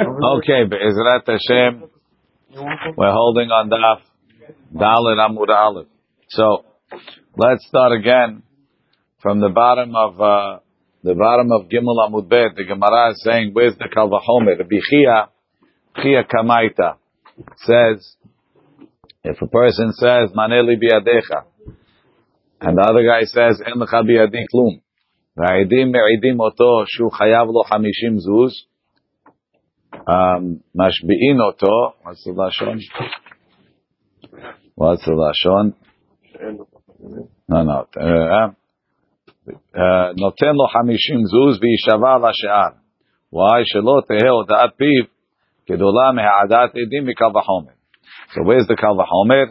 Okay, Be'ezrat Hashem, we're holding on Daf Dalit Amud Aleph. So, let's start again from the bottom of uh, the bottom of Gimel Amud Bet. The Gemara is saying, "Where's the Kalvachomer?" The Bichia, Chia Kamaita says, if a person says, "Maneli biadecha," and the other guy says, "En lecha biadi klum," והעדים מעידים אותו שהוא חייב לו 50 זוז, משביעין אותו, מה זה לשון? מה זה לשון? לא, לא, נותן לו חמישים זוז ויישבע לשאר. וואי שלא תהא הודעת פיו גדולה מהעדת עדים מקל וחומר. So where's the קל וחומר?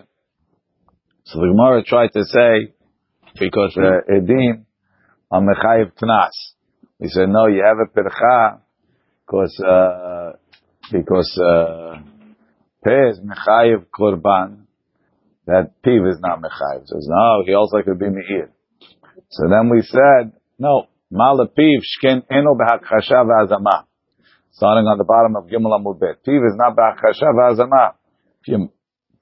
So the Gemara tried to say, because uh, Edim are mechayiv tnas. He said, no, you have a pircha, because uh, because uh, peh is mechayiv korban, that piv is not mechayiv. Says no, he also could be meir. So then we said no, mala piv shken eno behakchasha v'azama. Starting on the bottom of Gimel Amud Bet. Piv is not behakchasha v'azama. If you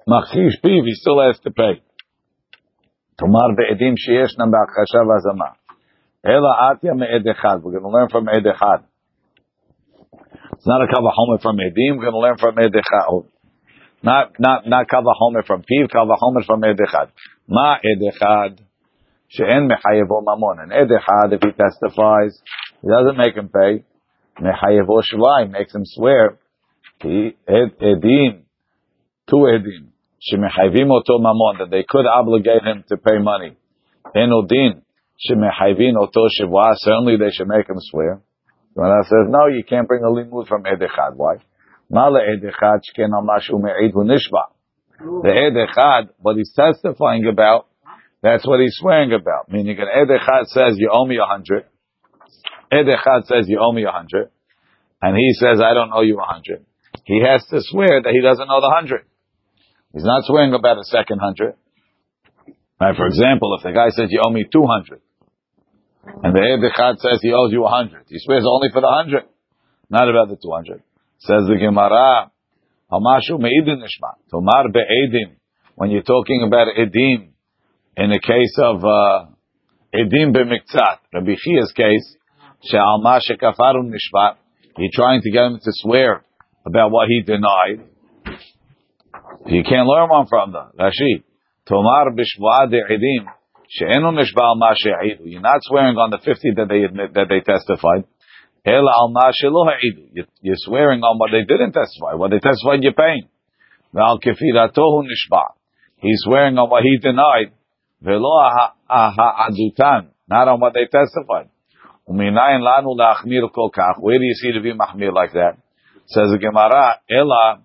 machshish piv, he still has to pay. Tomar be'edim sheyeshna behakchasha v'azama. Ela atya me'ed echad. We're going to learn from me'ed echad. It's not a kavahomer from Edim. We're going to learn from Edechad. Not not not kavahomer from Piv. Kavahomer from Edechad. Ma Edechad. She'en mechayevo mamon. And Edechad, if he testifies, he doesn't make him pay. Mechayevo shvai makes him swear. He Edim. Two Edim. Shemechayvim oto mamon. That they could obligate him to pay money. Enodin. Shemechayvin oto shivwa. Certainly they should make him swear. Gemara says, no, you can't bring a limud from Edechad. Why? Mala Edechad shken amashu me'id hu. The Edechad, what he's testifying about, that's what he's swearing about. Meaning an Edechad says, you owe me a hundred. Edechad says, you owe me a hundred. And he says, I don't owe you a hundred. He has to swear that he doesn't owe the hundred. He's not swearing about a second hundred. Right, for example, if the guy says, you owe me two hundred, and the Echad says he owes you a hundred. He swears only for the hundred, not about the two hundred. Says the Gemara, Hamashu me'idin nishma. Tomar be'edim. When you're talking about edim, in the case of uh, edim be'miktzat, Rabbi Chia's case, she'al ma shekafarum nishma, he's trying to get him to swear about what he denied. You can't learn one from them. Rashi. Tomar b'shva de'edim. You're not swearing on the 50 that they admit, that they testified. You're swearing on what they didn't testify. What they testified, you're paying. He's swearing on what he denied. Not on what they testified. Where do you see to be mahmir like that? Says the Gemara, Ela,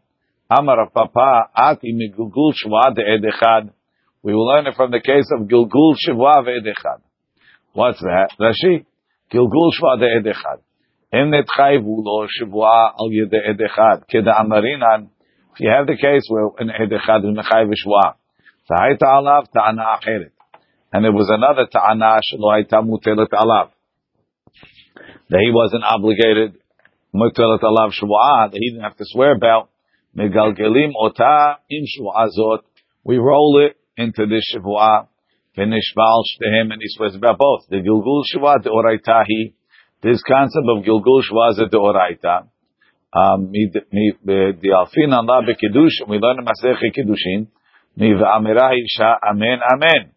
Amar Papa, Ati migugul shwa de edechad. We will learn it from the case of Gilgul Shivwa Ve'edechad. What's that? Rashi. Gilgul Shivwa Ve'edechad. Em netchayvu lo Shivwa al yede Edechad. Keda Amarinan. If you have the case where an Edechad is mechayv Shivwa. Ta'ayta alav ta'ana acheret. And there was another ta'ana shelo hayta mutelet alav. That he wasn't obligated mutelet alav Shivwa. That he didn't have to swear about. Megalgelim ota im Shivwa zot. We roll it into this Shavua, Vinishval Shtehem, and he swears about both. The Gilgul Shavua, the Oraitahi, this concept of Gilgul Shavua is the Oraita. Um, the Alfin Allah Bekidush, we learn in Masech Kiddushin, Mi V'amira Isha, Amen, Amen.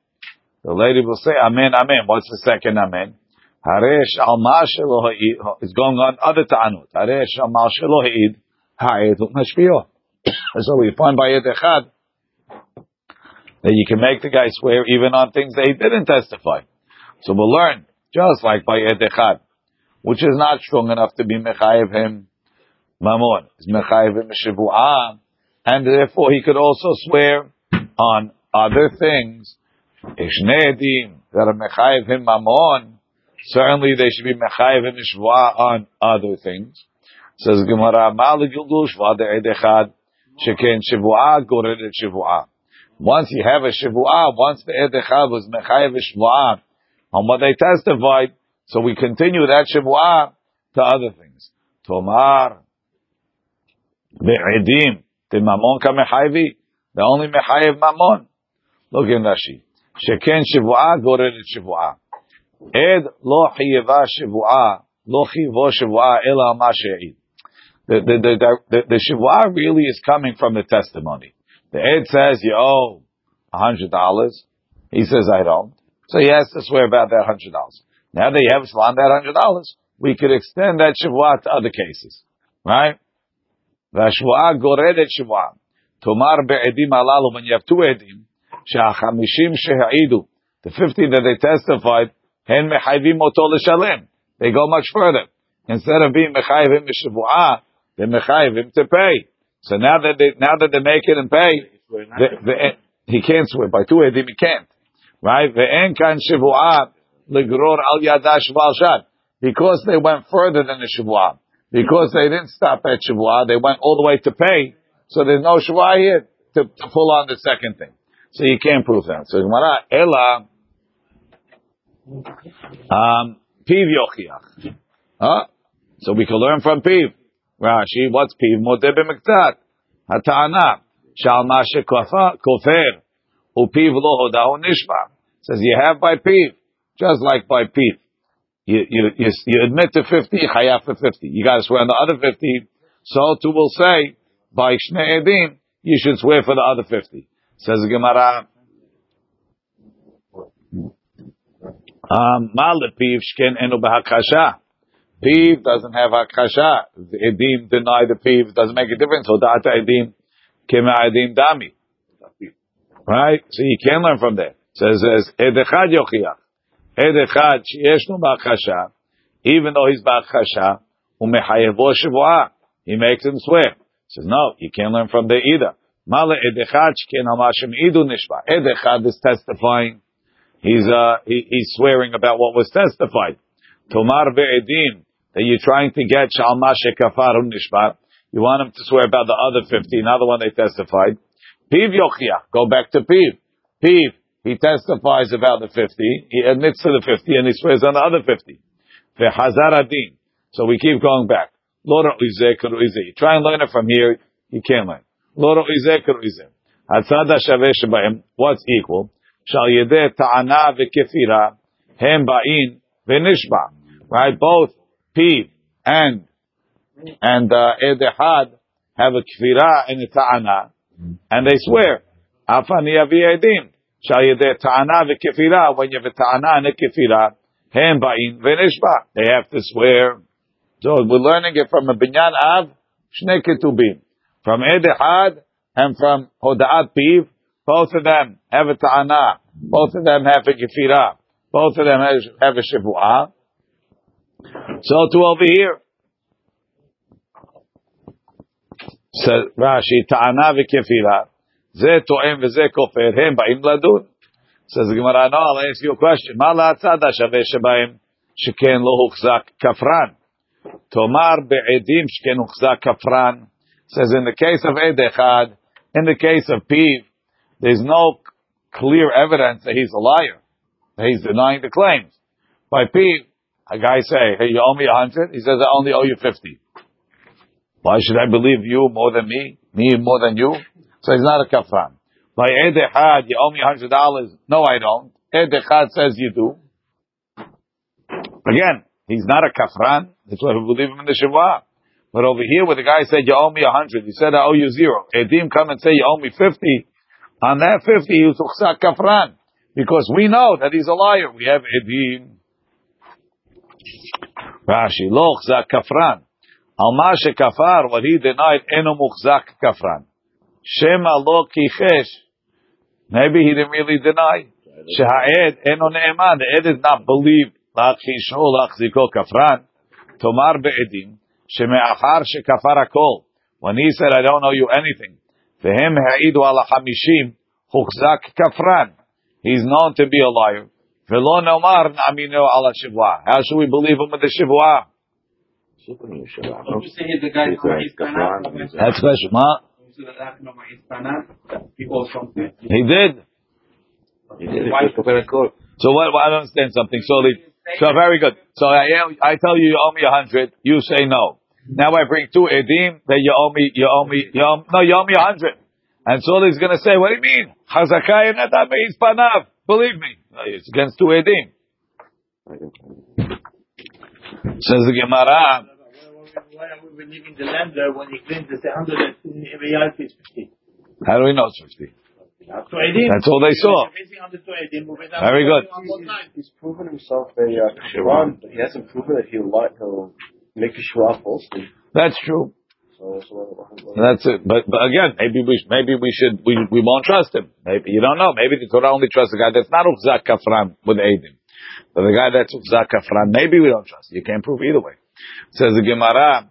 The lady will say, Amen, Amen. What's the second Amen? Haresh al is going on other ta'anut. Haresh al Mashelo Ha'id, Ha'id Mashpio. So we find by Yed that you can make the guy swear even on things that he didn't testify. So we'll learn, just like by Edechad, which is not strong enough to be Mechayiv him Mamon. It's Mechayiv him Shivu'ah, and therefore he could also swear on other things, Ishnedim, that are Mechayiv him Mamon, certainly they should be Mechayiv him Shivu'ah on other things. Says Gemara, Ma'al Gilgul Shva Edechad, Sheken Shivu'ah, Gored Shivu'ah. Once you have a shivu'ah, once the edechad was mechayev shivu'ah on what they testified, so we continue that shivu'ah to other things. Tomar, Be'edim, the mamon kamechayvi, the only mechayev mamon. Look in Rashi. Sheken shivua goredet shivua. Ed lo chiyeva shivua, lo chivo shivua ela ma The, the, the, the, the shivua really is coming from the testimony. The Ed says you owe a hundred dollars. He says I don't. So he has to swear about that hundred dollars. Now that you have on that hundred dollars, we could extend that shivua to other cases, right? והשבועה גורדת שבועה. תאמר בעדים הללו, when you have two עדים, שהחמישים שהעידו, the 50 that they testified, הם מחייבים אותו לשלם. They go much further. Instead of being מחייבים בשבועה, they're מחייבים to pay. So now that they now that they make it and pay, the, the, he can't swear by two edim. He can't, right? Al yadash because they went further than the shivua because they didn't stop at shivua. They went all the way to pay. So there's no shivua here to, to pull on the second thing. So you can't prove that. So Gemara ella um, Piv Yochiach. So we can learn from Piv. Rashi, what's Piv? Modeh b'mektat. Hata'ana. Shal mashe kofer. Upiv lo hodahu nishba. Says you have by Piv. Just like by Piv. You, you, you, you admit to 50, chayav for 50. You got to swear on the other 50. So too will say, by Shnei Edim, you should swear for the other 50. Says the Gemara, um, ma Piv shken enu b'hakasha. Piv doesn't have hakasha. Edim deny the piv. Doesn't make a difference. So Hodata edim kema edim dami. Right? So you can learn from there. Says, says, edechad yochiach. Ed echad sheyesh lo even though he's b'achasha, umechayevo shivua, he makes him swear. Says, no, you can't learn from there either. Male ed echad shken hamashim idu nishba. Ed echad is testifying. He's, uh, he, he's swearing about what was testified. Tomar ve'edim, that you're trying to get shalma shekafaru nishba. You want him to swear about the other 50, another one they testified. Piv yochia, go back to Piv. Piv, he testifies about the 50, he admits to the 50, and he swears on the other 50. Adin. So we keep going back. You try and learn it from here, you can't learn. What's equal? Shal yedeh ta'ana v'kefira, hem ba'in v'nishba. Right? Both Piv and, and, uh, Edehad have a kefira and a ta'ana, and they swear. Afani avi edim. Shal yedeh ta'ana v'kefira, when you have a ta'ana and a kefira, hem ba'in v'nishba. They have to swear. So we're learning it from a binyan av, shnei ketubim. From Edehad and from Hoda'at Piv, both of them have a ta'ana. Both of them have a kefira. Both of them have a shivu'ah. So to over here. Says Rashi, ta'ana v'kefila. Ze to'em v'ze kofir. Hem ba'im ladun. Says Gemara, no, I'll ask you a question. Ma la'atzad ha'shaveh shebaim sheken lo huchzak kafran. Tomar be'edim sheken huchzak kafran. Says in the case of Ed Echad, in the case of Piv, there's no clear evidence that he's a liar. That he's denying the claims. By Piv, a guy say, hey, you owe me a hundred? He says, I only owe you fifty. Why should I believe you more than me? Me more than you? So he's not a kafran. By Ed Echad, you owe me a hundred dollars. No, I don't. Ed Echad says you do. Again, he's not a kafran. That's why we believe him in the Shavua. But over here, where the guy said you owe me a hundred, he said I owe you zero. Edim come and say you owe me fifty. On that fifty, he's uchsak kafran because we know that he's a liar. We have edim. Rashi lo kafran. Al kafar, what he denied, eno muchzak kafran. Shema lo kichesh. Maybe he didn't really deny. Sheha'ed eno ne'eman. The ed is not believed. La'achishu la'achziko kafran. Tomar be'edim. Sheme'achar shekafar akol. When he said, I don't know you anything. Vehem ha'idu ala hamishim. Huchzak kafran. He's known to be a liar. Velo nomar na'aminu ala shivwa. How should we believe him with the shivwa? That's question. Huh? He did. He did. So what? Well, I don't understand something. So, the, so very good. So I, I tell you, you owe me a hundred. You say no. Now I bring two edim, that you owe me, you owe me, you owe, no, you owe me a hundred. And so he's going to say, what do you mean? Chazakai and that means panav. Believe me. It's against two edim. Says the Gemara. Why are we believing the lender when he claims it's 100 and reality is 50? How do we know it's 50? That's all they saw. Very good. He's proven himself a uh, kafran, but he hasn't proven that he'll, like, he'll make a shura falsely. That's true. That's it. But, but again, maybe we maybe we should we we won't trust him. Maybe you don't know. Maybe the Torah only trusts the guy that's not Ufzak Kafran with Eidim. But the guy that's Ufzak Kafran, maybe we don't trust. You can't prove either way. Says the Gemara.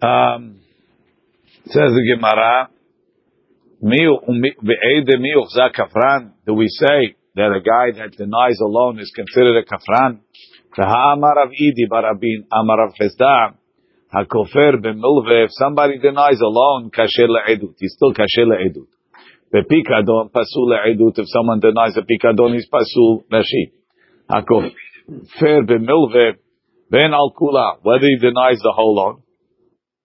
Um, says the Gemara. Do we say that a guy that denies a loan is considered a kafran? Amar of Idi Barabin Amar of Hakofer b'milve. If somebody denies a loan, kasher le'edut. He's still kasher le'edut. Bepikadon pasul le'edut. If someone denies a pikadon, he's pasul rashi. Hakofer b'milve ben al kula. Whether he denies the whole loan,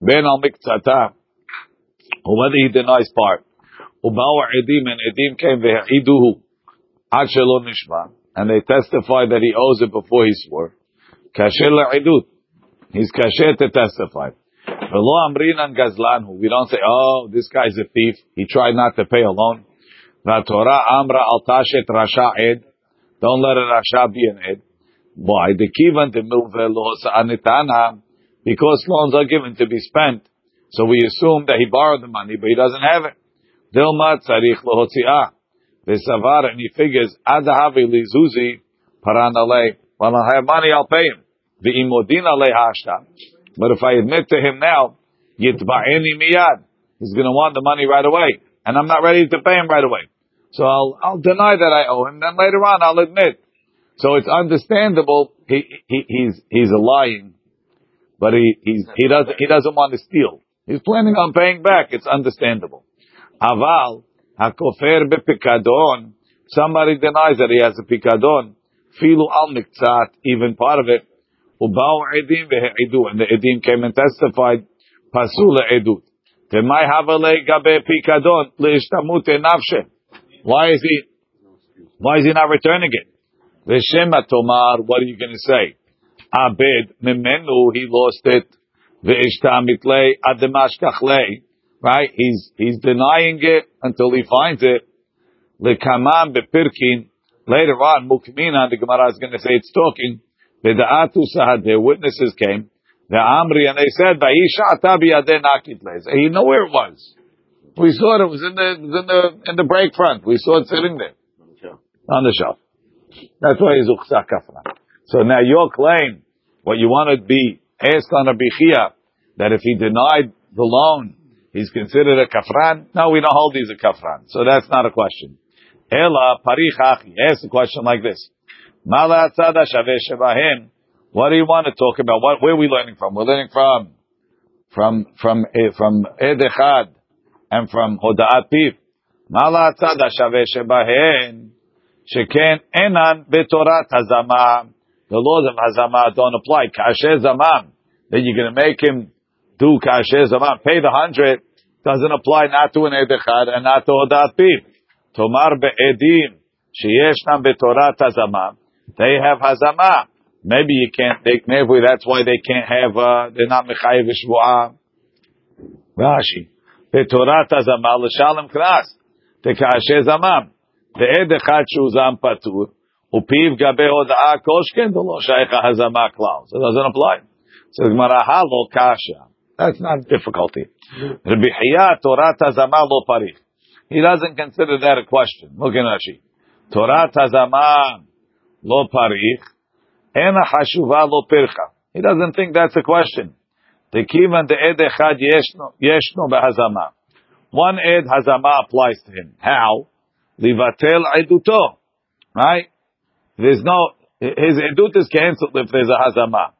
ben al miktzata, or whether he denies part. Ubao edim and edim came ve'iduhu ad shelo nishma, and they testified that he owes it before he swore. Kasher le'edut. He's kasher to testify. V'lo amrinan gazlanhu. We don't say, oh, this guy's a thief. He tried not to pay a loan. V'torah amra al tashet rasha ed. Don't let a rasha be an ed. Why? The kivan milve anitana. Because loans are given to be spent. So we assume that he borrowed the money, but he doesn't have it. Dilma tzarich lohotzi'ah. V'savar, and he figures, adahavi li zuzi paranale. When I have money, I'll pay him. V'imodina lehashta. But if I admit to him now, yitba'eni miyad. He's going to want the money right away. And I'm not ready to pay him right away. So I'll, I'll deny that I owe him. Then later on, I'll admit. So it's understandable. He, he, he's, he's a lying, but he, he's, he doesn't, he doesn't want to steal. He's planning on paying back. It's understandable. Aval, hakofer bepikadon. Somebody denies that he has a pikadon. Filu al miktzat, even part of it. Ubao edim ve'edu. And the edim came and testified. Pasula edut. Temai havale gabe pikadon leishtamute nafshe. Why is he, why is he not returning it? Veshema tomar, what are you going to say? Abed mimenu, he lost it. Ve'ishtamitle ademashkachle. Right? He's, he's denying it until he finds it. Lekamam bepirkin. Later on, mukmina, the Gemara is going to say it's talking. The Da'atu Sahad, their witnesses came, the Amri, and they said, He knew where it was. We saw it, it was in the, in the, in the break front. We saw it sitting there. On the shelf. That's why he's Ukhsa Kafra. So now your claim, what you want to be asked on a Bichia, that if he denied the loan, he's considered a Kafran. No, we don't hold he's a Kafran. So that's not a question. Ela Parichachi. Ask a question like this. What do you want to talk about? What, where are we learning from? We're learning from, from, from, uh, from Edechad and from Hoda'at Piv. Mala sheken enan betorat hazama. The laws of hazama don't apply. Kasher zamam. Then you're going to make him do kasher zamam. Pay the hundred. Doesn't apply not to an Edechad and not to Hoda'at Piv. Tomar be'edim sheyeshnam betorat hazama. They have hazama. Maybe you can't. They, maybe that's why they can't have. Uh, they're not mechayiv shvuah. Rashi. Betorat hazama l'shalem kras. Tekashe zamam. Ve'ed echad shu zam patur. Upiv gabe hoda'a koshken dolo shaycha hazama klal. So it doesn't apply. So Gemara halo kasha. That's not difficulty. Rabbi Hiya Torat hazama lo parich. He doesn't consider that a question. Look at Rashi. Torat hazama lo parich, ena hashuva lo pircha. He doesn't think that's a question. The kivan the ed echad yeshno behazama. One ed hazama applies to him. How? Livatel eduto. Right? There's no his edut is cancelled if there's a hazama.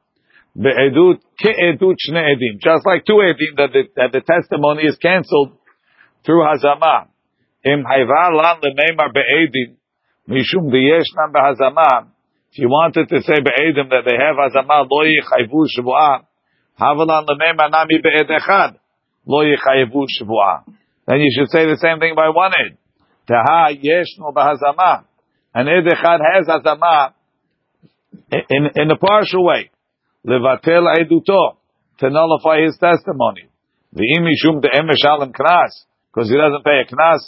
Be'edut ke'edut shne edim. Just like two edim that the, that the testimony is cancelled through hazama. Im hayva lan lemeimar be'edim Mishum diyeshnam behazama. If you wanted to say be'edim that they have hazama lo yichayvu shvuah, Havalan lemei manami be'ed echad. Lo yichayevu shvuah. Then you should say the same thing by one ed. Taha yeshno bahazama. An ed echad has hazama in, in a partial way. Levatel eduto. To nullify his testimony. V'im mishum de'em meshalim knas. Because he doesn't pay a knas.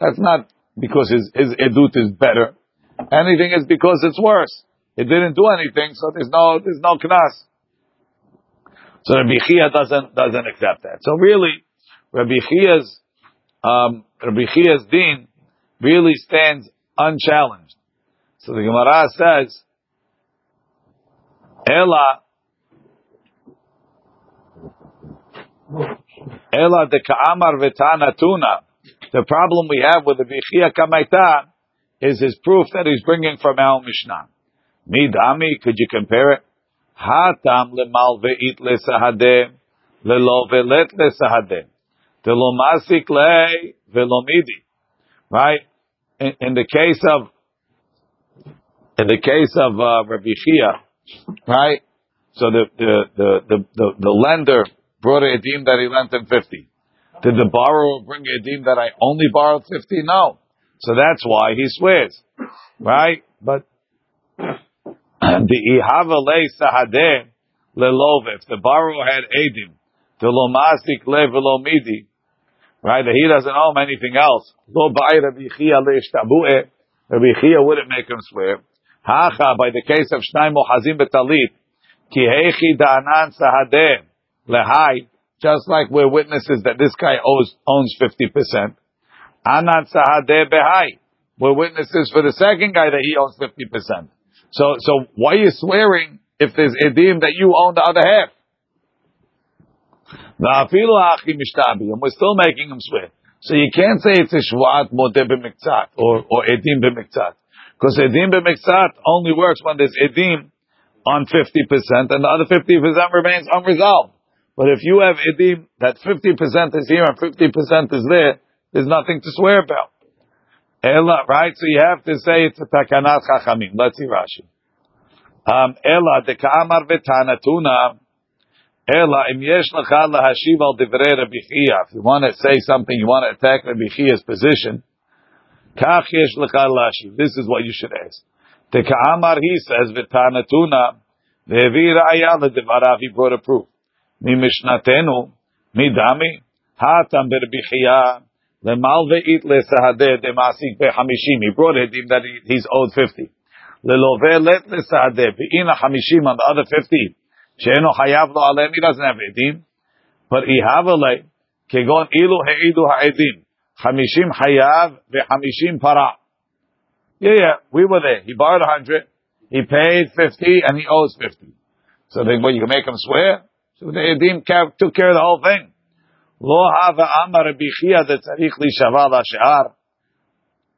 That's not because his, his edut is better. Anything is because it's worse. It didn't do anything, so there's no, there's no knas. So Rabbi Chia doesn't, doesn't accept that. So really, Rabbi Chia's, um, Rabbi Chia's din really stands unchallenged. So the Gemara says, Ela, Ela de Ka'amar Vetana Tuna. The problem we have with the Bichia Kamaita is his proof that he's bringing from Al Mishnah. Midami, could you compare it? Hatam lemal ve'it lesahadeh, lelo ve'let lesahadeh. Telo masik le velomidi. Right? In, in, the case of, in the case of uh, Rabbi Chia, right? So the, the, the, the, the, the lender brought a edim that he lent him 50. Did the borrower bring a edim that I only borrowed 50? No. So that's why he swears. Right? But the ihava le sahadeh lelov. If the borrower had edim, the lomasik le velomidi, right? That he doesn't owe him anything else. Lo ba'ay Rabbi Chia. Rabbi Chia wouldn't make him swear. Hacha, by the case of Shnai Mohazim betalit, ki hechi da'anan sahadeh lehai, just like we're witnesses that this guy owes, owns 50%. Anan sahadeh behai. We're witnesses for the second guy that he owns 50%. So, so why are you swearing if there's edim that you own the other half? And we're still making him swear. So you can't say it's a shvuat modeh b'miktzat or, or edim b'miktzat. Because edim b'miktzat only works when there's edim on 50% and the other 50% remains unresolved. But if you have edim that 50% is here and 50% is there, there's nothing to swear about. Ella, right? So you have to say it's a takanat chachamim. Let's see Rashi. Um, Ella, de ka'amar v'tanatuna. Ella, im yesh lecha lahashiv al divrei Rabbi Chia. If you want to say something, you want to attack Rabbi Chia's position, kach yesh lecha lahashiv. This is what you should ask. De ka'amar, he says, v'tanatuna, ve'evi ra'aya ledivarav, he brought a proof. Dami, hatam Rabbi Chia, Lemal ve'it lesahadeh demasik be'hamishim. He brought it that he's owed 50. Lelove let lesahadeh ve'ina hamishim on the other 50. She'eno hayav lo alem. He doesn't have edim. But ihavale kegon ilu he'idu ha'edim. Hamishim hayav ve'hamishim para. Yeah, yeah, we were there. He borrowed 100. He paid 50 and he owes 50. So then, what, you can make him swear? So the Edim took care of the whole thing. Lo hava amar bichia that tzarich li shaval ashar.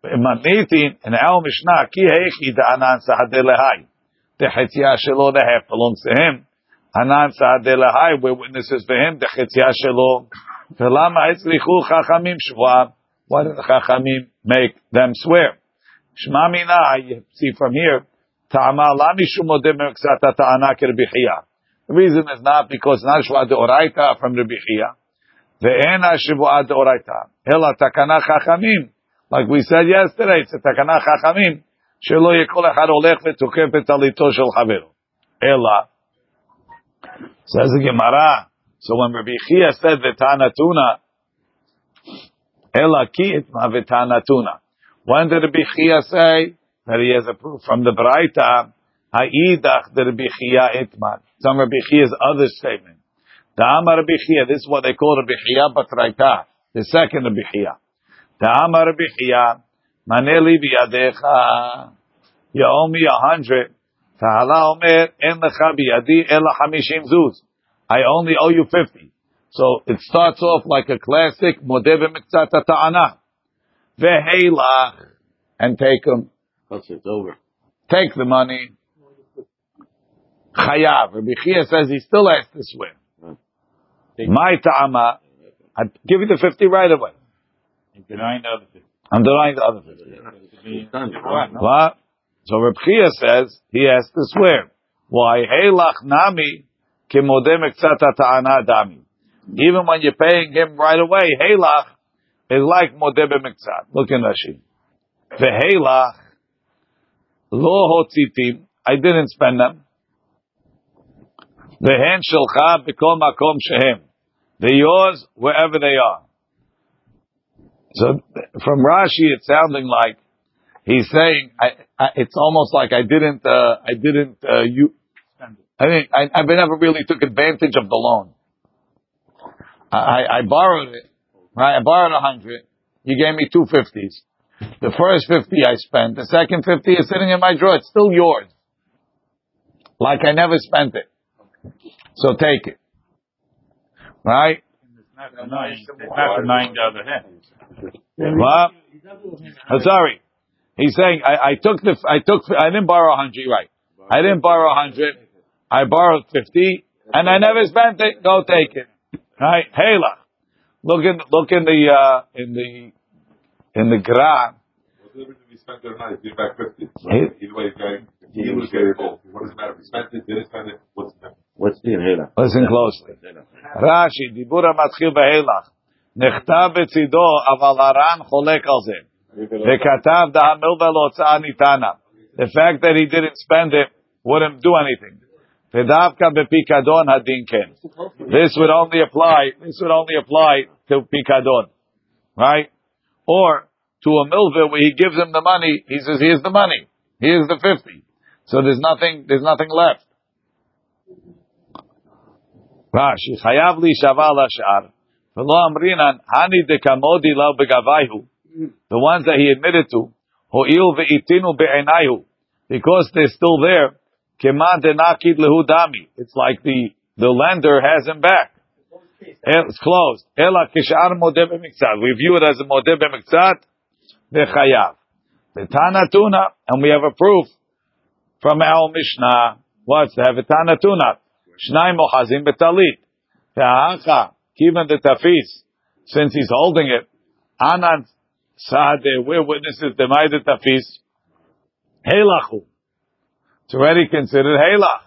Matnitin in our Mishnah ki heichi the anan sahadeh lehai. The chetzia shelo the half belongs to him. Anan sahadeh lehai we're witnesses for him. The chetzia shelo. Velama etzrichu chachamim shvua. Why did the chachamim make them swear? Shma mina. You see from here. Ta'ama la mishum odem ta'ana kerbichiyah. The reason is not because not שבועה דאורייתא from רבי חייא. Ve'en ha-shivu'at oraita. Ela takana chachamim. Like we said yesterday, it's a takana chachamim. שלא יהיה כל אחד הולך ותוקף את טליתו של חברו. אלא, says the Gemara, so when Rabbi Chia said v'tanatuna, אלא כי itma v'tanatuna. When did Rabbi Chia say that he has a proof from the Braita, ha'idach the Rabbi Chia itman. Some Rabbi Chia's other statement. Ta'amar Rabbi Chia, this is what they call Rabbi Chia Batraita, the second Rabbi Chia. Ta'amar Rabbi Maneli biyadecha, you owe me a hundred. Ta'ala omer, en lecha biyadi, ela hamishim zuz. I only owe you fifty. So it starts off like a classic, modeh b'miktzat ta'ana. Veheilach, and take them. Once it's over. Take the money. Chayav. Rabbi Chia says he still has to swear. My ta'ama, I give you the 50 right away. Denying the other 50. I'm denying the other 50. What? So Reb Chia says he has to swear. Why? Heilach nami kimode mektzat ta'ana dami. Even when you're paying him right away, heilach is like modeh b'mektzat. Look in Rashi. Veheilach lo hotzitim. I didn't spend them. Vehen shelcha b'kol makom shehem. They're yours wherever they are. So from Rashi, it's sounding like he's saying I, I, it's almost like I didn't uh, I didn't uh, you I didn't I, I never really took advantage of the loan. I, I borrowed it, right? I borrowed a hundred. You gave me two fifties. The first fifty I spent. The second fifty is sitting in my drawer. It's still yours. Like I never spent it. So take it. Right? Not denying, not denying the other hand. What? Oh, sorry. He's saying I, I took the I took I didn't borrow a hundred. Right. I didn't borrow a hundred. I borrowed fifty, and I never spent it. Go take it. Right? Hela. Look in look in the uh, in the in the Gra. What's the he spent it or not? He give back 50. So either way, he's getting, he was getting both. What does it matter? If he spent it, didn't spend it, what's the difference? What's the hela? Listen closely. רש"י, דיבור המתחיל בהילך, נכתב בצידו, אבל הר"ן חולק על זה. וכתב דהמילבה להוצאה ניתנה. The fact that he didn't spend it wouldn't do anything. ודווקא בפיקדון הדין כן. This would only apply, this would only apply to pikadon. Right? Or to a milva where he gives him the money, he says, here's the money. Here's the 50. So there's nothing, there's nothing left. Rashi, Chayav li shaval ashar. V'lo amrinan, hani dekamodi lav begavayhu. The ones that he admitted to, ho'il ve'itinu be'enayu. Because they're still there, kema denakid lehu dami. It's like the, the lender has him back. It's closed. Ela kishar modeh be'miktzad. We view it as a modeh be'miktzad, be'chayav. And we have a proof from our Mishnah. What's the Havitanatuna? Shnai ochazim betalit. Te'acha, given the tafiz, since he's holding it. Anan Sade, we're witnesses, the Maida Tafiz, Helachu. It's already considered heilach,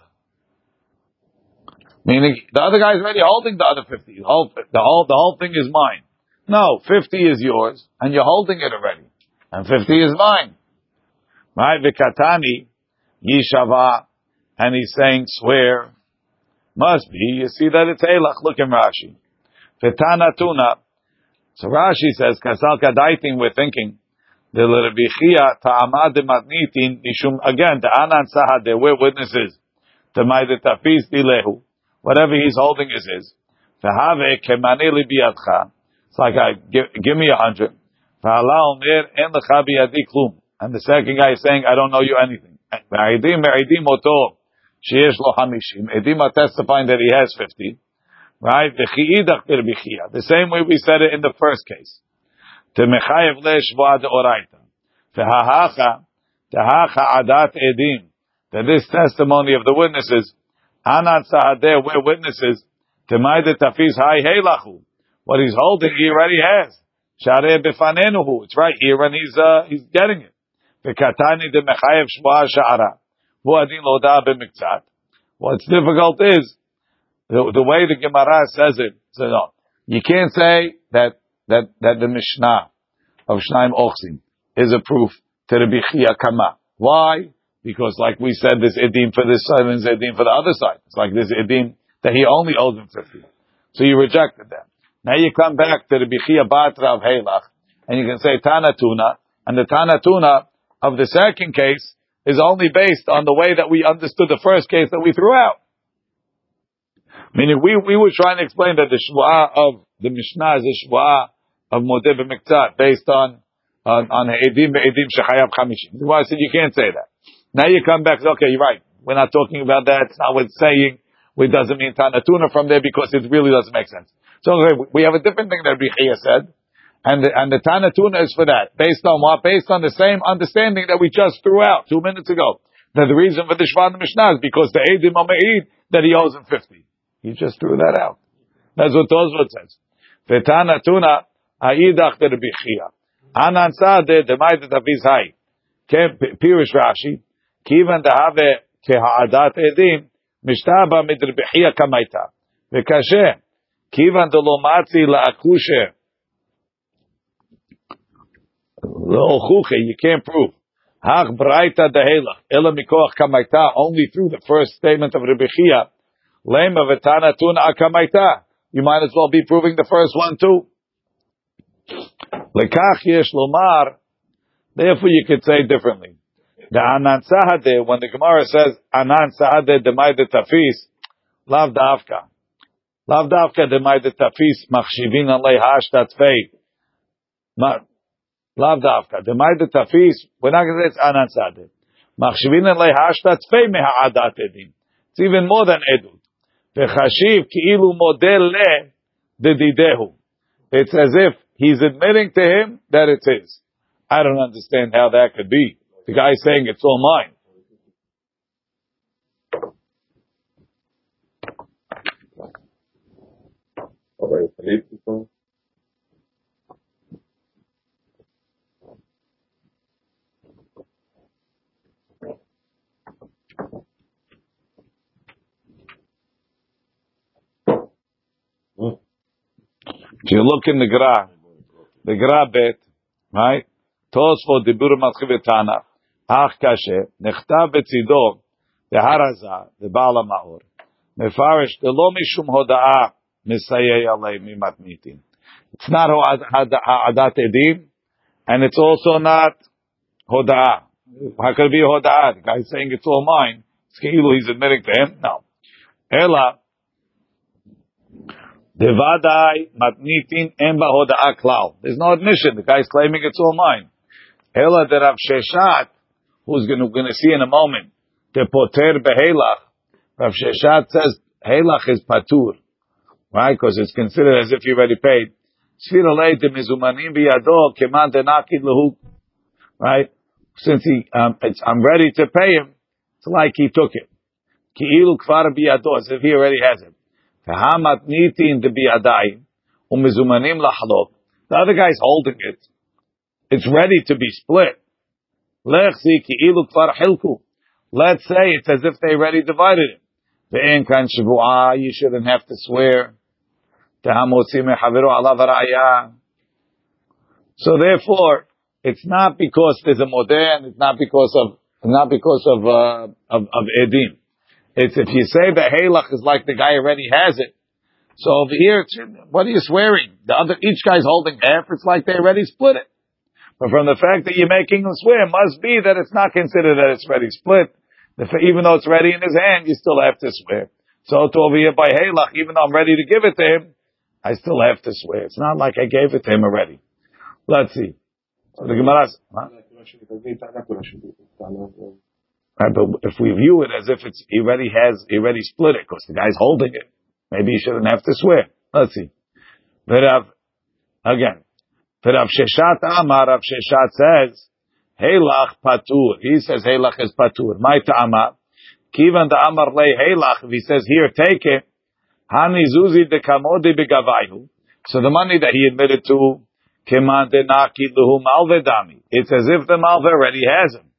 Meaning, the other guy's already holding the other 50. The whole, the whole, the whole thing is mine. No, 50 is yours, and you're holding it already. And 50 is mine. My Vikatani, Yishava, and he's saying, swear, must be. You see that it's halach. Look in Rashi. Fetana tuna. So Rashi says, Kasal kadaitin, we're thinking, the Lerebichia ta'amad matnitin ishum, again, the anan sahade, we're witnesses. The maide tafis dilehu. Whatever he's holding is his. V'have kemane libiyatcha. It's like, I, give, give me a hundred. V'hala omer en lecha biyadi klum. And the second guy is saying, I don't know you anything. V'aidim me'idim oto. Sheyesh lo hamishim. Edim are testifying that he has fifty. Right? V'chi'idach birbichia. The same way we said it in the first case. Temechayev le shvoa deoraita. V'hahacha. Tehacha adat edim. That this testimony of the witnesses, anat sahadeh, we're witnesses. Temaide tafis hai heilachu. What he's holding, he already has. Shareh befanenuhu. It's right here and he's, uh, he's getting it. V'katani de mechayev shvoa sha'ara. What's difficult is, the, the way the Gemara says it, so oh, no, you can't say that, that, that the Mishnah of Shnaim Ochsim is a proof to the Bichia Kama. Why? Because like we said, there's Edim for this side and there's Edim for the other side. It's like there's Edim that he only owes him 50. So you rejected that. Now you come back to the Bichia Batra of Halach, and you can say Tana Tuna, and the Tana Tuna of the second case is only based on the way that we understood the first case that we threw out. Meaning we, we were trying to explain that the Shvu'ah of the Mishnah is a Shvu'ah of Modeh B'Miktzat based on, on, on Edim Edim Shechayav Chamishim. Why I said you can't say that. Now you come back, okay, you're right. We're not talking about that. It's not what it's saying. It doesn't mean Tanatuna from there because it really doesn't make sense. So okay, we have a different thing that Bichia said. And the, and the Tanatuna is for that. Based on what? Based on the same understanding that we just threw out two minutes ago. That the reason for the Shvan Mishnah is because the Edim Ameid that he owes him 50. He just threw that out. That's what Tosfot says. The Tanatuna, Aidach de Bichia. Anan Sade, the Maida Taviz Hai. Pirish Rashi. Kivan to have כהעדת עדים, משתבא מדרבחיה כמייתה. וקשה, כיוון דלא מצי לאקושה, לא הוכחה, you can't prove. Hach braita dehelach, ela mikoach kamaita, only through the first statement of Rebbe Chia, lema v'tana tun akamaita. You might as well be proving the first one too. Lekach yesh lomar, therefore you could say differently. The anan sahade, when the Gemara says anan sahade demai tafis, lav davka. Lav davka demai tafis, machshivin alei hashtat fei. Lav davka. Demai de tafis. We're not going to say it's anan. Machshivin lei hashta tzfei meha'adat edim. It's even more than edut. V'chashiv ki'ilu model le dedidehu. It's as if he's admitting to him that it's his. I don't understand how that could be. The guy's saying it's all mine. If you look in the Gra, the Gra bet, right? Tosfot dibur matchivetana, hach kashe, nechtav betzido, the debala maor, mefarish, delo mishum hoda'a, misayei alei mimat. It's not adat edim, and it's also not hoda'a. How could it be hoda'a? The guy's saying it's all mine. It's he's admitting to him. No. Ela, Devadai matnitin. There's no admission. The guy's claiming it's all mine. Ela de Rav Sheshat, who's going to see in a moment, the poter behelach. Rav Sheshat says helach is patur, right? Because it's considered as if you already paid. Right? Since he, um, I'm ready to pay him, it's like he took it. Ki'ilu biyado, as if he already has it. The other guy's holding it. It's ready to be split. Let's say it's as if they already divided it. You shouldn't have to swear. So therefore, it's not because there's a modern, it's not because of, not because of, uh, of, of edim. It's if you say the halach is like the guy already has it. So over here, what are you swearing? The other, each guy's holding half. It's like they already split it. But from the fact that you're making him swear, must be that it's not considered that it's already split. Even though it's ready in his hand, you still have to swear. So to over here by halach, even though I'm ready to give it to him, I still have to swear. It's not like I gave it to him already. Let's see. So the. Huh? Right, but if we view it as if it's he already has he already split it because the guy's holding it, maybe he shouldn't have to swear. Let's see. V'rav again. V'rav Sheshat Amar Rav Sheshat says Heilach patur. He says Heilach is patur. My ta'ama. Kivan the Amar lei Heilach. If he says here take it. Hani zuzi de kamodi. So the money that he admitted to keman de naki luhu malvedami. It's as if the malve already has him.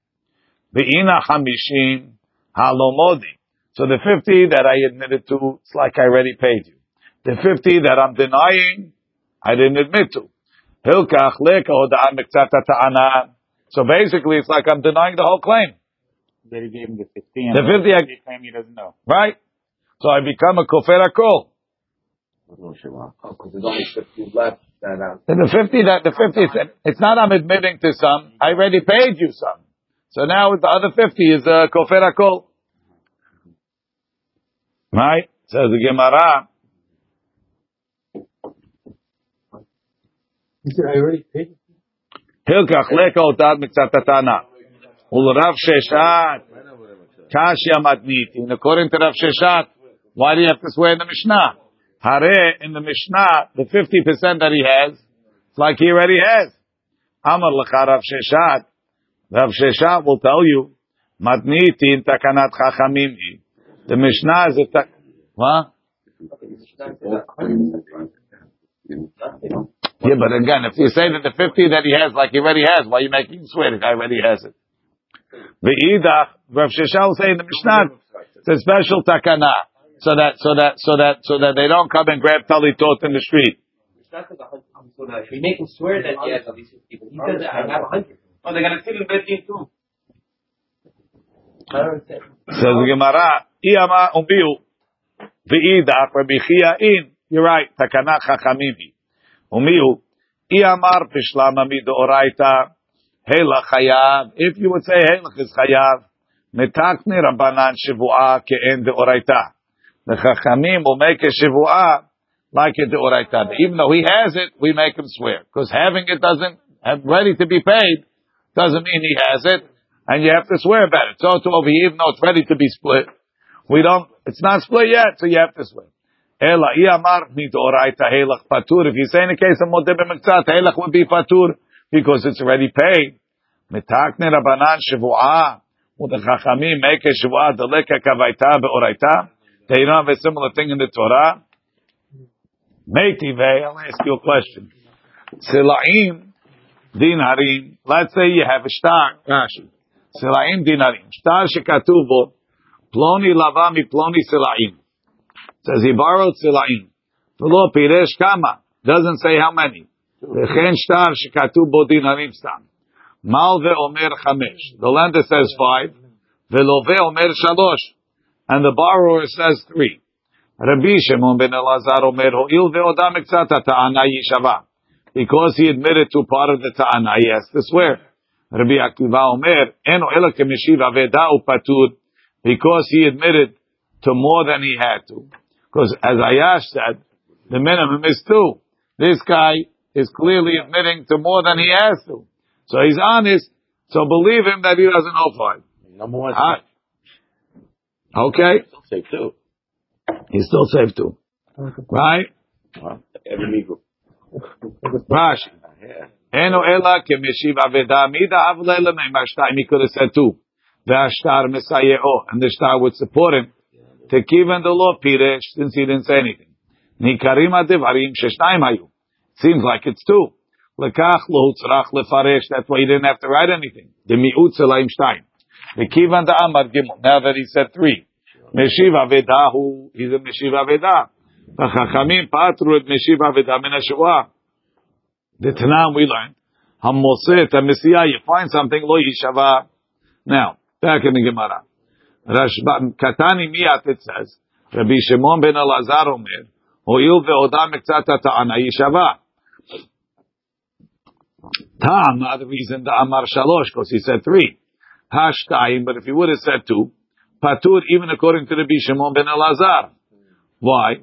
Ve'ina chamishim halomodi. So the 50 that I admitted to, it's like I already paid you. The 50 that I'm denying, I didn't admit to. Hilkach ta'ana. So basically, it's like I'm denying the whole claim. That he gave him the 50 the 50 I, claim he doesn't know. Right? So I become a kofer akol. Because there's only 50 left. That, uh, and the 50 that, the 50, it's not I'm admitting to some, I already paid you some. So now with the other 50 is a uh, kofer akol. Right? Says the Gemara. He said, I already paid. Hilkach leka otad mikzatatana. Rav Sheshat. Kashya matnitin. According to Rav Sheshat, why do you have to swear in the Mishnah? Hare, in the Mishnah, the 50% that he has, it's like he already has. Amar lecha Rav Sheshat. Rav Sheshat will tell you, matniti in takanat chachamim. The Mishnah is a tak. What? Yeah, but again, if you say that the 50 that he has, like he already has, why are you making him swear? The guy already has it. Ve'idach, Rav Sheshat will say in the Mishnah, it's a special takana. So that, so that, so that, so that they don't come and grab talitot in the street. We make him swear that he has at least 50, but he says I have 100. Oh, they're gonna sit in bed too. Says the Gemara, Iyama umbiu, ve'idach, Rabbi Chia in, you're right, takana chachamimi. Umiu, Iyamar pishlama midoraita, Hela chayav. If you would say Helach is chayav, rabbanan shivua ke'en deoraita. The chachamim will make a shivua like a deoraita. Even though he has it, we make him swear. Because having it doesn't, have ready to be paid, doesn't mean he has it, and you have to swear about it. So to over here, even though it's ready to be split, we don't, it's not split yet, so you have to swear. Ela, iyamar midoraita helach patur. If you say in the case of modeh b'mektzat, helach would be patur because it's already paid. The Chachamim make a Shavua, the Leka Kavaita Be'oraita. They don't have a similar thing in the Torah. Meitive, I'll ask you a question. Silaim dinarim. Let's say you have a star, Rashi. Silaim dinarim. Star shekatuvo. Ploni lava mi ploni silaim. Says he borrowed silaim. V'lo piresh kama. Doesn't say how many. וכן שטר שכתוב בו דינרים סתם. מלווה אומר חמש. The lender says five. ולווה אומר שלוש. And the borrower says three. רבי שמעון בן אלעזר אומר, הואיל והודה מקצת הטענה יישבע. because he admitted to part of the ta'ana, he has to swear. Rabbi Akiva Omer, Eno ela kemeshiv aveda upatur, because he admitted to more than he had to. Because as Ayash said, the minimum is two. This guy is clearly admitting to more than he has to. So he's honest, so believe him that he doesn't owe five. Number one. Right. okay. He's still safe too. He's still safe too. Right? Well, every group. Rashi. Eno ela kemeshiv aveda mida avlela meimashtaim. He could have said two. Ve'ashtar mesayeo. And the star would support him. Tekiven the law piresh, since he didn't say anything. Nikarim adevarim sheshtaim hayu. Seems like it's two. Lekach lo tzrach lefaresh. That's why he didn't have to write anything. The mi'ut selaim shtayim. Tekiven the amar gimel. Now that he said three. Meshiv avedahu. He's a meshiv aveda. Et meshiv aveda min hashua. The Tanam we learned. Hamoset, the Messiah, you find something, lo yishava. Now, back in the Gemara. Rashba, Katani miyat it says, Rabbi Shimon ben Elazar omer, ho'il ve'odam ektzat ta'ana yishava. Ta'am, the reason the Amar Shalosh, because he said three. Hashtayim, but if he would have said two, Patur, even according to Rabbi Shimon ben Elazar. Why?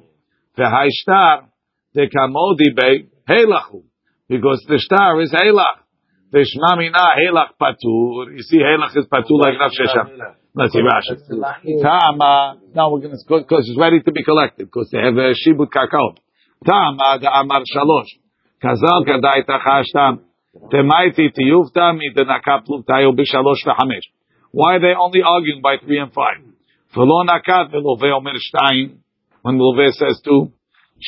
Ve'haishtar, the kamodi be, heilachu. Because the star is Halach. The Shmamina Halach Patur. You see, Halach is Patur like Rav Sheshat. Let's see Rashi. Tama. Now we're going to, because it's ready to be collected, because they have a Shibut Kakao. Tama the Amar Shalosh. Kazal Kadai Tachashtam. Temaiti Tiyuvta Midenaka Pluvtayo Bishalosh Vahamesh. Why are they only arguing by three and five? Velo Nakat Velove Omer Shtayim. When Love says two.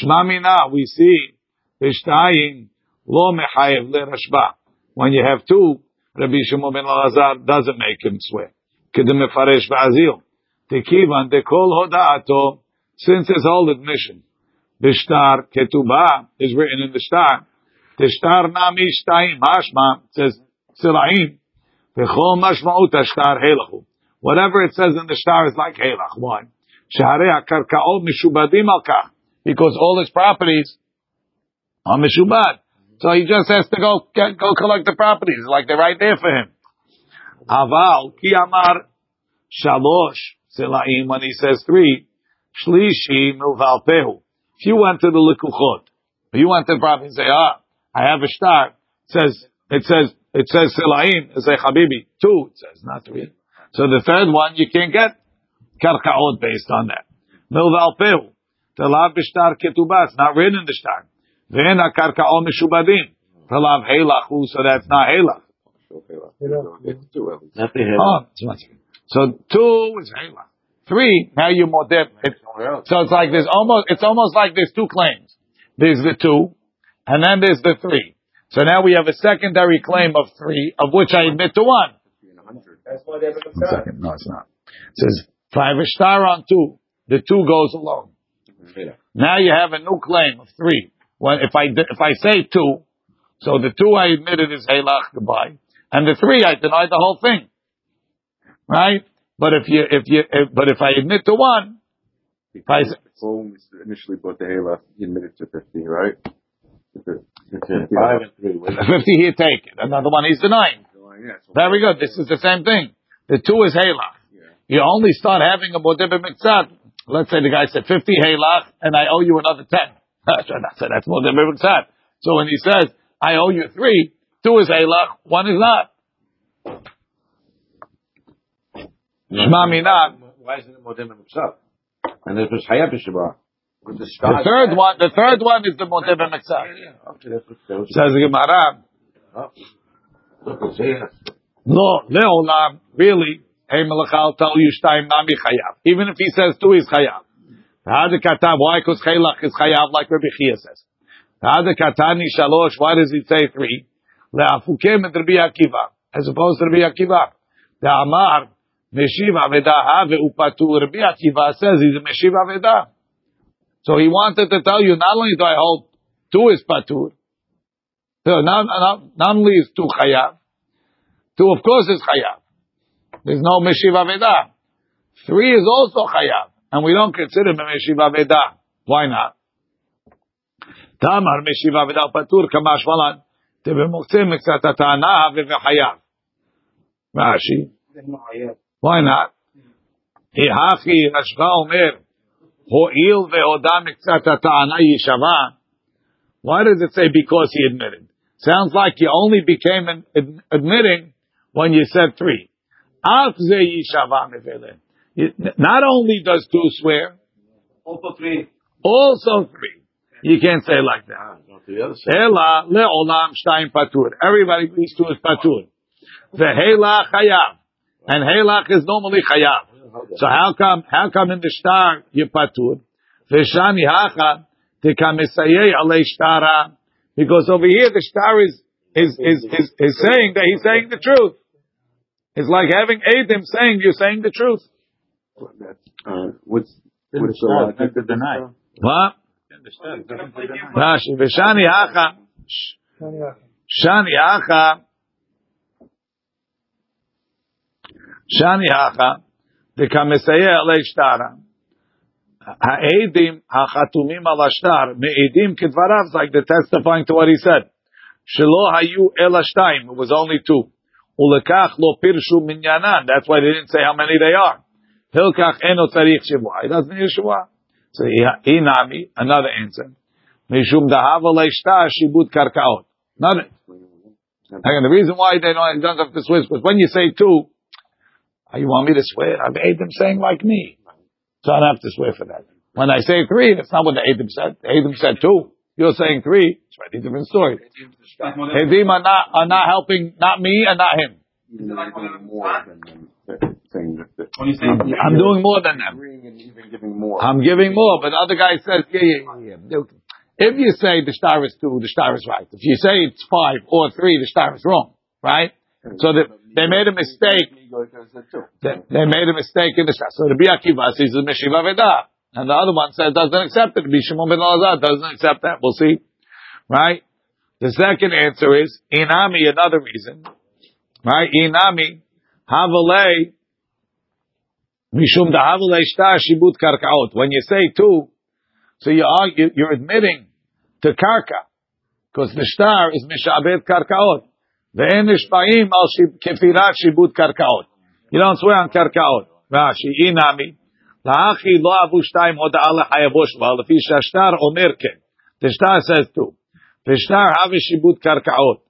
Shmamina, we see, Shtayim. Lo mechayev le rashba. When you have two, Rabbi Shimon ben Elazar doesn't make him swear. Kedim mefaresh ba'azil. Tekivan dekol hoda'ato. Since his whole admission, the shtar ketubah is written in the shtar. The shtar nami shtayim hashma says silaim. V'chol mashma'ut shtar helachu. Whatever it says in the star is like helach. Why? Because all his properties are mishubad. So he just has to go get, go collect the properties, like they're right there for him. Aval ki amar shalosh selaim when he says three shlishi milval pehu. If you went to the likuchot, you went to the property and say, ah, I have a star. It says it says it says selaim. It say habibi two. It says not three. So the third one you can't get karkaot based on that. Milval pehu. Telav b'shtar ketubah. It's not written in the shtar. Then akarkao mishubadim. Talav helach, so that's not helach. Not the. Oh, so two is helach. Three, now you're more dip. It's, so it's like there's almost, it's almost like there's two claims. There's the two, and then there's the three. So now we have a secondary claim of three, of which I admit to one. That's why they're One second. No, it's not. It says, if I have a star on two, the two goes alone. Now you have a new claim of three. When, if I, if I say two, so the two I admitted is Halach goodbye, and the three I denied the whole thing. Right? But if you, if you, if, but if I admit to one, if I, say- Holmes initially bought the Halo, he admitted to 50, right? Five and three. 50 he'd take it. Another one he's denying. Yeah, Very good. This is the same thing. The two is Halach. You only start having a Modeh Mitzad. Let's say the guy said 50 Halach and I owe you another 10. I said that's Modeh Mitzad. So when he says, I owe you three, two is Halach, one is not. Mm-hmm. Mamina. Why isn't it Modem himself? And it was Hayab. The The third one, the third one is the Modeh Mitzad. Okay, that's what that was. Says the Gemara, oh. Look. No, leolam, really, hey melech, I'll tell you, shtaim nami chayav. Even if he says two, he's chayav. Hada katan, why? Because chaylach is chayav, like Rabbi Chia says. Hada katani shalosh, why does he say three? Le'afukim et Rabbi Akiva, as opposed to Rabbi Akiva. The Amar, meshiv aveda have upatu. Rabbi Akiva says he's a meshiv aveda. So he wanted to tell you, not only do I hold two is patur, so not, not, not only is two chayav, Two, of course, is chayav. There's no meshiv aveda. Three is also chayav, and we don't consider him a meshiv aveda. Why not? Tamar meshiv aveda patur kamash malan tebemuktzim mitzat atana vechayav. Rashi. Why not? Hihachi Rashcha Omer ho'il ve'oda mitzat atana yishava. Why does it say because he admitted? Sounds like you only became an, ad, admitting when you said three. Not only does two swear, Also three. also three. You can't say like that. Ah, Go to the other side. Ela leolam shtayim patur. Everybody agrees two is patur. The hela chayav. And helach is normally chayav. So how come, how come in the star you patur? V'shani hacha alei shtara. Because over here the star is, is, is, is, is saying that he's saying the truth. It's like having Adam saying you're saying the truth. Uh, what's, what's the the star logic doesn't of this deny. What? Understand? Doesn't deny. Rashi, v'shani hacha. Shani hacha. Shani hacha. Dekamisayei alei shtara. Ha'edim ha'chatumim al ashtar me'edim kedvarav like they're testifying to what he said. Shelo hayu el ashtayim. It was only two. Ulekach lo pirshu minyanan. That's why they didn't say how many they are. Hilkach eno tzarich shivua. He doesn't need shivua. So inami, another answer. Mishum dahava leishtar shibut karkaot. Another. Again, the reason why they don't, don't have to swear is because when you say two, uh, you want me to swear? I've them saying like me. So I don't have to swear for that. When I say three, that's not what the Adam said. The Adam said two. You're saying three. It's a very different story. Edim are not, are not helping, not me and not him. I'm doing more than them. I'm giving more, but the other guy says, yeah, yeah, yeah. If you say the star is two, the star is right. If you say it's five or three, the star is wrong, right? So the, they made a mistake. They, they made a mistake in the star. So the Biakiva says the Meshiva Veda. And the other one says, doesn't accept it. Bishimon ben Elazar doesn't accept that. We'll see. Right? The second answer is, Inami, another reason. Right? Inami, Havale, Mishum da Havale shibut karkaot. When you say two, so you are, you're admitting to karka. Because the shtar is mishabet karkaot. Ve'en nishpaim al kefirat shibut karkaot. You don't swear on karkaot. Rashi, Inami. La'achi lo avu shtayim hoda'a lechayabosh ba. Lefi shashtar omer ken. The shtar says too. V'shtar have shibut karkaot.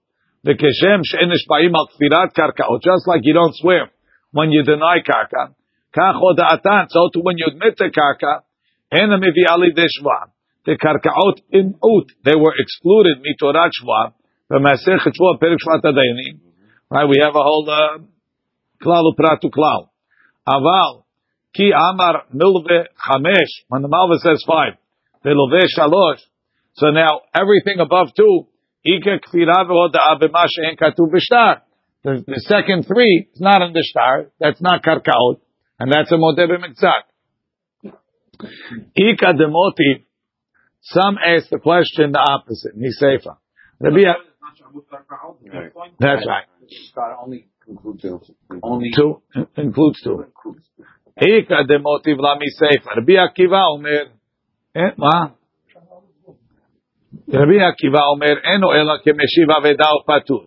V'keshem she'en nishpaim al kfirat karkaot. Just like you don't swear when you deny karka. Kach hoda'atan. So to when you admit the karka, ena mevi ali shva. The karkaot in ut. They were excluded mitorat shva. V'masechet shva perik shvat adayini. Right, we have a whole, uh, klal uprat klal. Aval. Ki amar milve chamesh. When the Malve says five, milve shalosh. So now everything above two, ika kfira ve'oda'ah b'mashe en katu b'shtar. The, the second three is not in the star. That's not karkaot, and that's a modeh Mitzak. Ika demoti. Some ask the question the opposite. Nisefa. That's right. Only includes two. Only two includes two. Ika demotiv la miseifa. Rabbi Akiva omer. Eh, מה? רבי עקיבא אומר, אינו אלא כמשיב אבדה ופטור.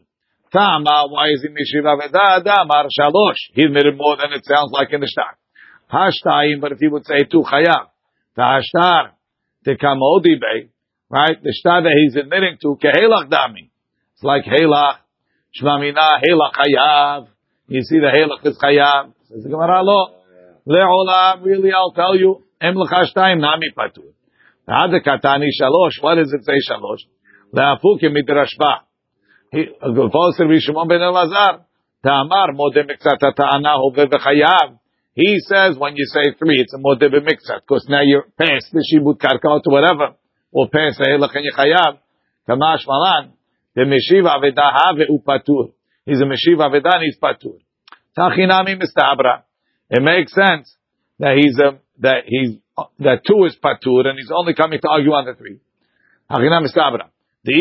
Tama, why is he Mishiv Aveda? Damar Shalosh. He admitted more than it sounds like in the Shtar. Hashtayim, but if he would say two Chayav. Tahashtar. Tekamodi Bey. Right? The Shtar that he's admitting to, Kehelach Dami. It's like Helach. Shmamina, Helach Chayav. You see the Helach is Chayav. Says the Gemara, Lo. Le'olam, really, I'll tell you, em l'chashtayim nami patur. Ha'ad katani shalosh, what does it say shalosh? Le'afukim midrashba. He goes to Shimon ben Elazar. Ta'amar modeh mikzat ta'ana. He says when you say three, it's a modeh b'mikzat, because now you're past the shibut karkaot or whatever, or past the helach and yichayav. Kamash malan. The meshiv avedah have upatur. He's a meshiv avedah and he's patur. Tachinami mistabra. It makes sense that he's a, that he's, that two is patur and he's only coming to argue on the three. The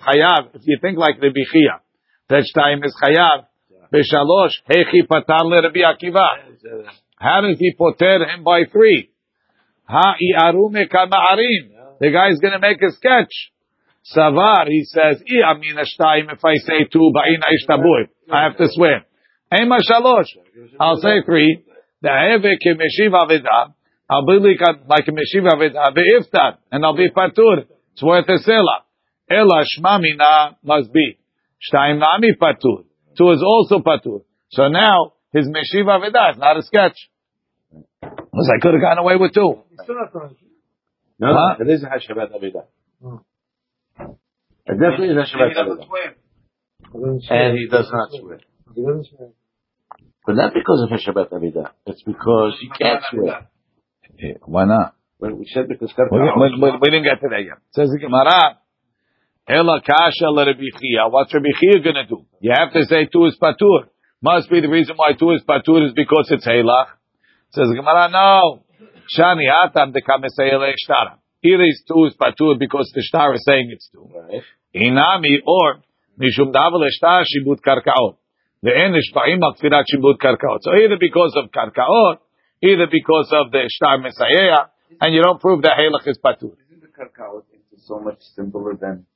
Chayav. If you think like the Bichia, that Shtayim is Chayav. Beshalosh, Hechi Patar le Rabbi Akiva. How does he poter him by three? Ha iarume kama'arim. The guy's going to make a sketch. Savar, he says, I amina shtayim, if I say two, ba'ina ishtabui. I have to swear. Ema shalosh. I'll say three. The heve ke meshiv aveda. I'll be like a meshiv aveda. Be'iftar. And I'll be patur. It's worth a sela. Ela shmamina must be. Shtaim nami patur. Two is also patur. So now, his meshiva veda is not a sketch. Because I could have gotten away with two. No, Huh? it is a Hashabat Avida. It definitely is a Hashabat Avida. And he does not swear. But not because of Hashabat Avida. It's because he can't swear. Yeah, eh, Why not? When we said because We, we, we, we didn't get to that yet. Says the Gemara, Ela kasha le Rabbi Chia. What's Rabbi Chia going to do? You have to say two is patur. Must be the reason why two is patur is because it's halach. Says the Gemara, no. Shani atam de kamesayele shtara. Either it's two is patur because the star is saying it's two. Inami or mishum davel shtar shibut karkaot. Ve'en nishpa'im al tfirat shibut karkaot. So either because of karkaot, either because of the shtar mesayea, and you don't prove that halach is patur. Isn't the karkaot so much simpler than?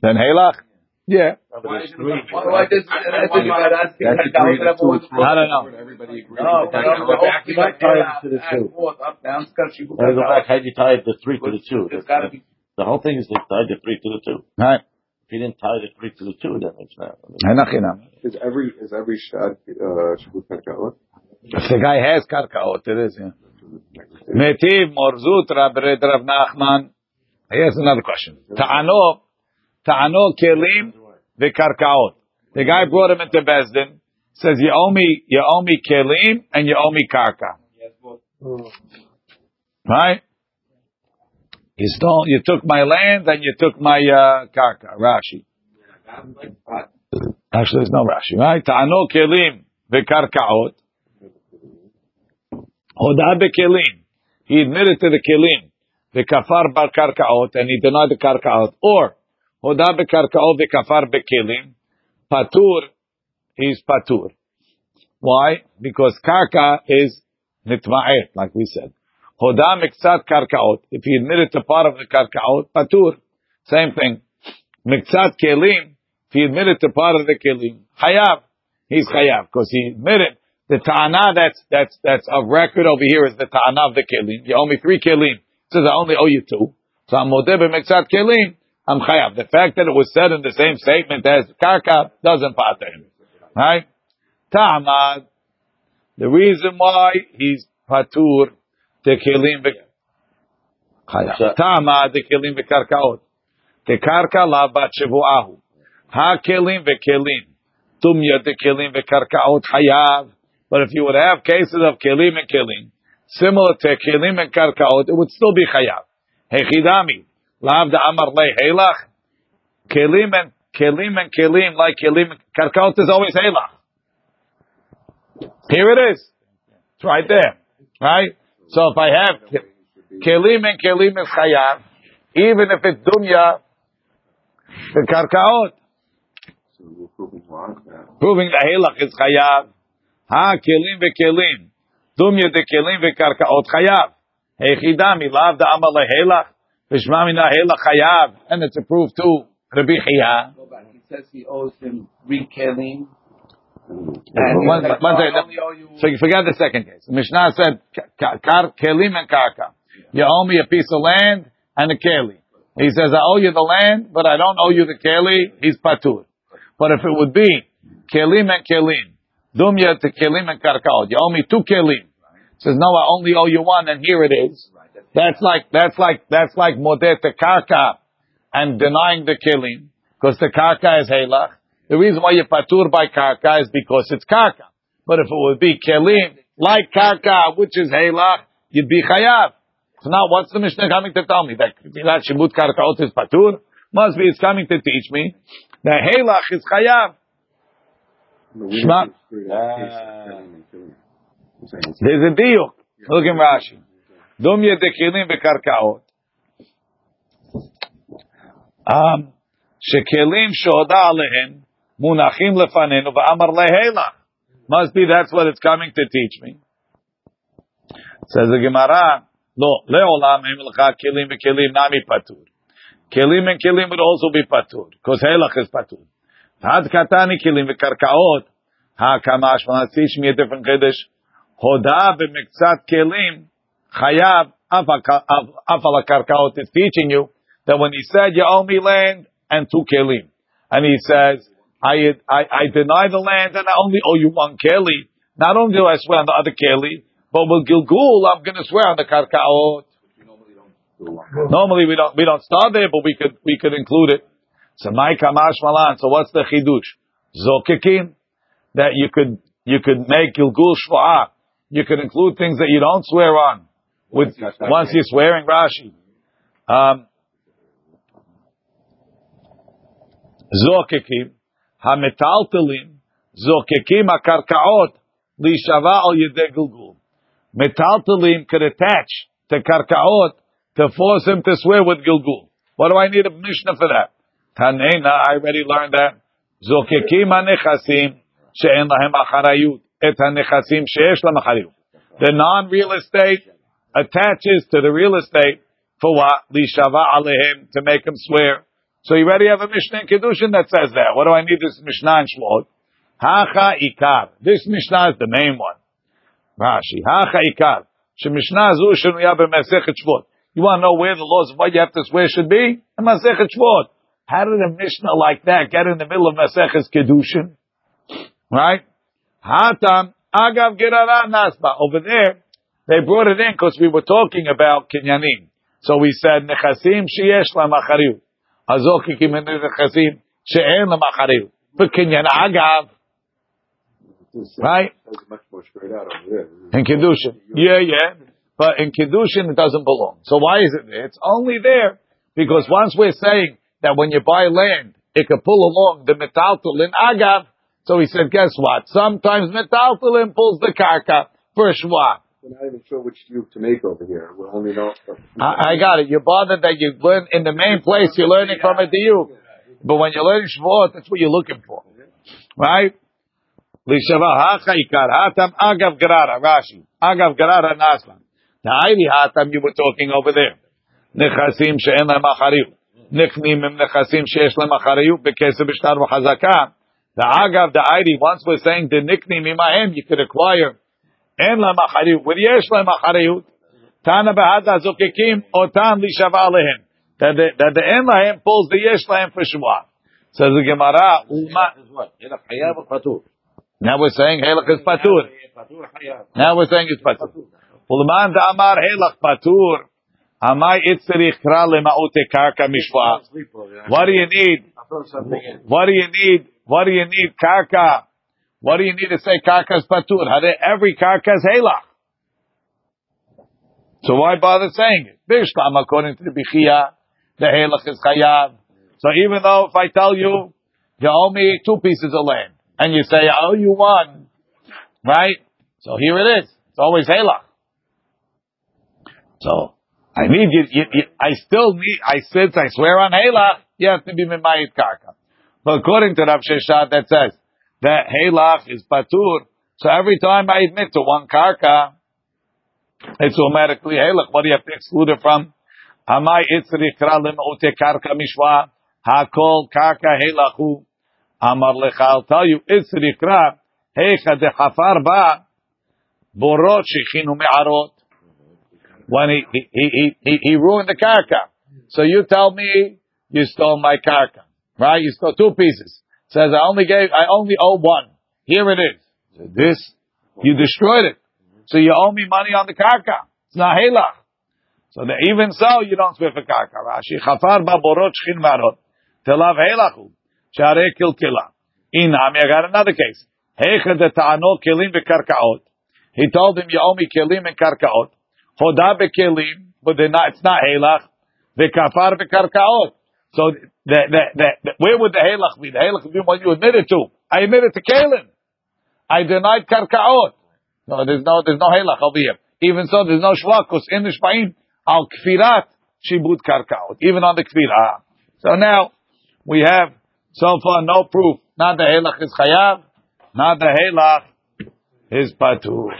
than halach? Yeah. Why does I think about asking karkaot to two. I don't know. Everybody agrees. No, but I'm Karkaot. back to Back to the two. Up, down, sketchy. Now go back, how you tie the three to the two? There's gotta be. The whole thing is they tied the three to the two. Right. If you didn't tie the three to the two, then it's not. Hanachinam. Is every is every shad uh karkaot? If the guy has karkaot, it is, yeah. Metiv morzut Rab Red Rav Nachman. Here's another question. Ta'ano, ta'ano kelim v'karkaot. The guy brought him into Bezdin, says, you owe me, you owe me kelim and you owe me karka. Right? You stole, you took my land and you took my, uh, karka. Rashi. Actually, there's no Rashi, right? Ta'ano kelim v'karkaot. Hoda bekelim. He admitted to the kelim. The kafar bar karkaot, and he denied the karkaot. Or, hoda kafar bekelim. Patur, he's patur. Why? Because karka is nitma'et, like we said. Hoda miksat karkaot. If he admitted to part of the karkaot, patur. Same thing. Miksat kelim. If he admitted to part of the kelim, hayav. He's chayav because he admitted the ta'ana that's that's that's of record over here is the ta'ana of the kelim. You owe me three kelim. Says I only owe you two. So I'm modeh b'mekzat kelim. I'm chayav. The fact that it was said in the same statement as karka doesn't pater him. Right? Ta'amad. The reason why he's patur the kelim be chayav. Ta'amad the kelim bekarkaot. The karka la bat shevu'ahu. Ha kelim vekelim. Tumya the kelim vekarkaot hayav. But if you would have cases of kelim and kelim, similar to kelim and karkaot, it would still be chayav. Hechidami, lav da amar le helach, kelim and kelim and kelim, like kelim, karkaot is always halach. Here it is. It's right there. Right? So if I have kelim and kelim is chayav, even if it's dunya, the karkaot. Proving the halach is chayav. Ha kelim ve kelim. Dumya de kelim ve karkaot chayav. Heichidam ilav da amal halach. Vishma mina halach chayav. And it's approved too. Rabbi Chia. He says he owes him three kelim. One- one second. So you forgot the second case. The Mishnah said, kar, kelim and karka. You owe me a piece of land and a keli. He says, I owe you the land, but I don't owe you the keli. He's patur. But if it would be kelim and kelim, dumya to kelim and karkaot, you owe me two kelim. He says, no, I only owe you one, and here it is. That's like, that's like, that's like modeh to karka and denying the kelim, because the karka is halach. The reason why you're patur by karka is because it's karka. But if it would be kelim, like karka, which is halach, you'd be chayav. So now what's the Mishnah coming to tell me? That Milat Shemut Karkaot is patur? Must be it's coming to teach me that halach is chayav. Shema. Ah. There's a deal. Look in Rashi. Dom yedekilim bekarkaot. Um, shekelim shoda alehem. Munachim lefanenu va'amar lehela. Must be that's what it's coming to teach me. Says the Gemara, no, leolam em lecha kelim v'kelim nami patur. Kelim and kelim would also be patur, because helach is patur. Had katani kelim v'karkaot, ha'kamash, well, teach me a different Kiddush. Hoda b'miktsat kelim, chayav afala karkaot is teaching you that when he said, you owe me land and two kelim. And he says, I, I, I deny the land and I only owe you one keli. Not only do I swear on the other keli, but with Gilgul, I'm going to swear on the karkaot. Normally we don't we don't start there, but we could we could include it. So my kamash malan. So what's the chidush? Zokikin that you could you could make Gilgul shva'ah. You could include things that you don't swear on. With once you're swearing Rashi. Um, Zokikim. המטלטלים, זוקקים הקרקעות להישבע על ידי גלגול. Metaltalim could attach to karkaot to force him to swear with gilgul. What do I need a mishnah for that? Tanena, I already learned that. Zokekim hanechasim she'en lahem acharayut. Et hanechasim she'esh lahem acharayut. The non-real estate attaches to the real estate for what? Lishava alehem, to make him swear. So you already have a Mishnah in Kedushin that says that. What do I need this Mishnah in Shmot? Hacha ikar. This Mishnah is the main one. Rashi. Hacha ikar. Shemishnah zu shenuya b'mesechet Shvot. You want to know where the laws of what you have to swear should be? In Masechet Shvot. How did a Mishnah like that get in the middle of Masechet Kedushin? Right? Hatam agav gerara nasba. Over there, they brought it in because we were talking about kinyanim. So we said nechasim sheyesh lamachariut. Azokikim and nechasim she'en lamachariut. But kinyan agav. Right? That's much more straight out over there. In Kedushin. Yeah, yeah. But in Kedushin, it doesn't belong. So why is it there? It's only there because once we're saying that when you buy land, it can pull along the metaltalin agav. So he said, guess what? Sometimes metaltalin pulls the karka for shwa. We're not even sure which you to make over here. We're only know. I, I, got it. You're bothered that you learn in the main place. You're learning from a diuk, but when you're learning Shavuot, that's what you're looking for, right? Lishavah ha'chaikar hatam agav gerara Rashi agav gerara Naslan. Ha'ili hatam you were talking over there. Nechasim she'en lem achariyut. Nichnim im nechasim she'esh lem achariyut b'kesem b'shtar v'chazakah. The agav, the Iri, once we're saying the nickname imahem, you could acquire אין להם אחריות, ויש להם אחריות. תנא בהדה זוקקים אותם להישבע עליהם. That the, that the אין להם pulls the יש להם for shua. Says the Gemara, "Uma-" Is what? Hilach Hayav or Patur? now we're saying Helach is patur. Patur Hayav. Now we're saying it's patur. Ulman da amar Helach patur. Amai itzrich kra lemaute karka mishwa. Sleep over there. What do you need? I'll throw something in. What do you need? What do you need? Karka. What do you need to say karka is patur? Every karka is Helach. So why bother saying it? Bishlam, according to the Bichia, the Helach is Chayav. So even though if I tell you you owe me two pieces of land. And you say, I owe you one. Right? So here it is. It's always Halach. So, I need you, you, you, I still need, I since I swear on Halach, you have to be Mimayit Karka. But according to Rav Sheshat, that says that Halach is Patur. So every time I admit to one Karka, it's automatically Halach. What do you have to exclude it from? Amai itzri kralim ute karka mishwa. Hakol karka helachu. Amar lecha, I'll tell you, itzri kra. Hecha de hafar ba. Borot shechinu me'arot. When he, he, he, he, he ruined the karka. So you tell me you stole my karka. Right? You stole two pieces. Says I only gave, I only owe one. Here it is. This, you destroyed it. So you owe me money on the karka. It's not halach. So that even so, you don't swear for karka. Rashi chafar ba borot shchin marot. Telav helachu. Share kilkila. Inam, I got another case. Hecha de ta'ano kilim bekarkaot. He told him, you owe me kilim and karkaot. Hoda bekilim, but not, it's not halach. Vekafar bekarkaot. So the, the, the, the, where would the halach be? The halach would be what you admitted to. I admitted to kalim. I denied karkaot. No, there's no, there's no halach over here. Even so, there's no shlakus in the shpaim al kfirat shibut karkaot. Even on the kfirah. So now, we have so far no proof. Not the halach is chayav, not the halach is patur.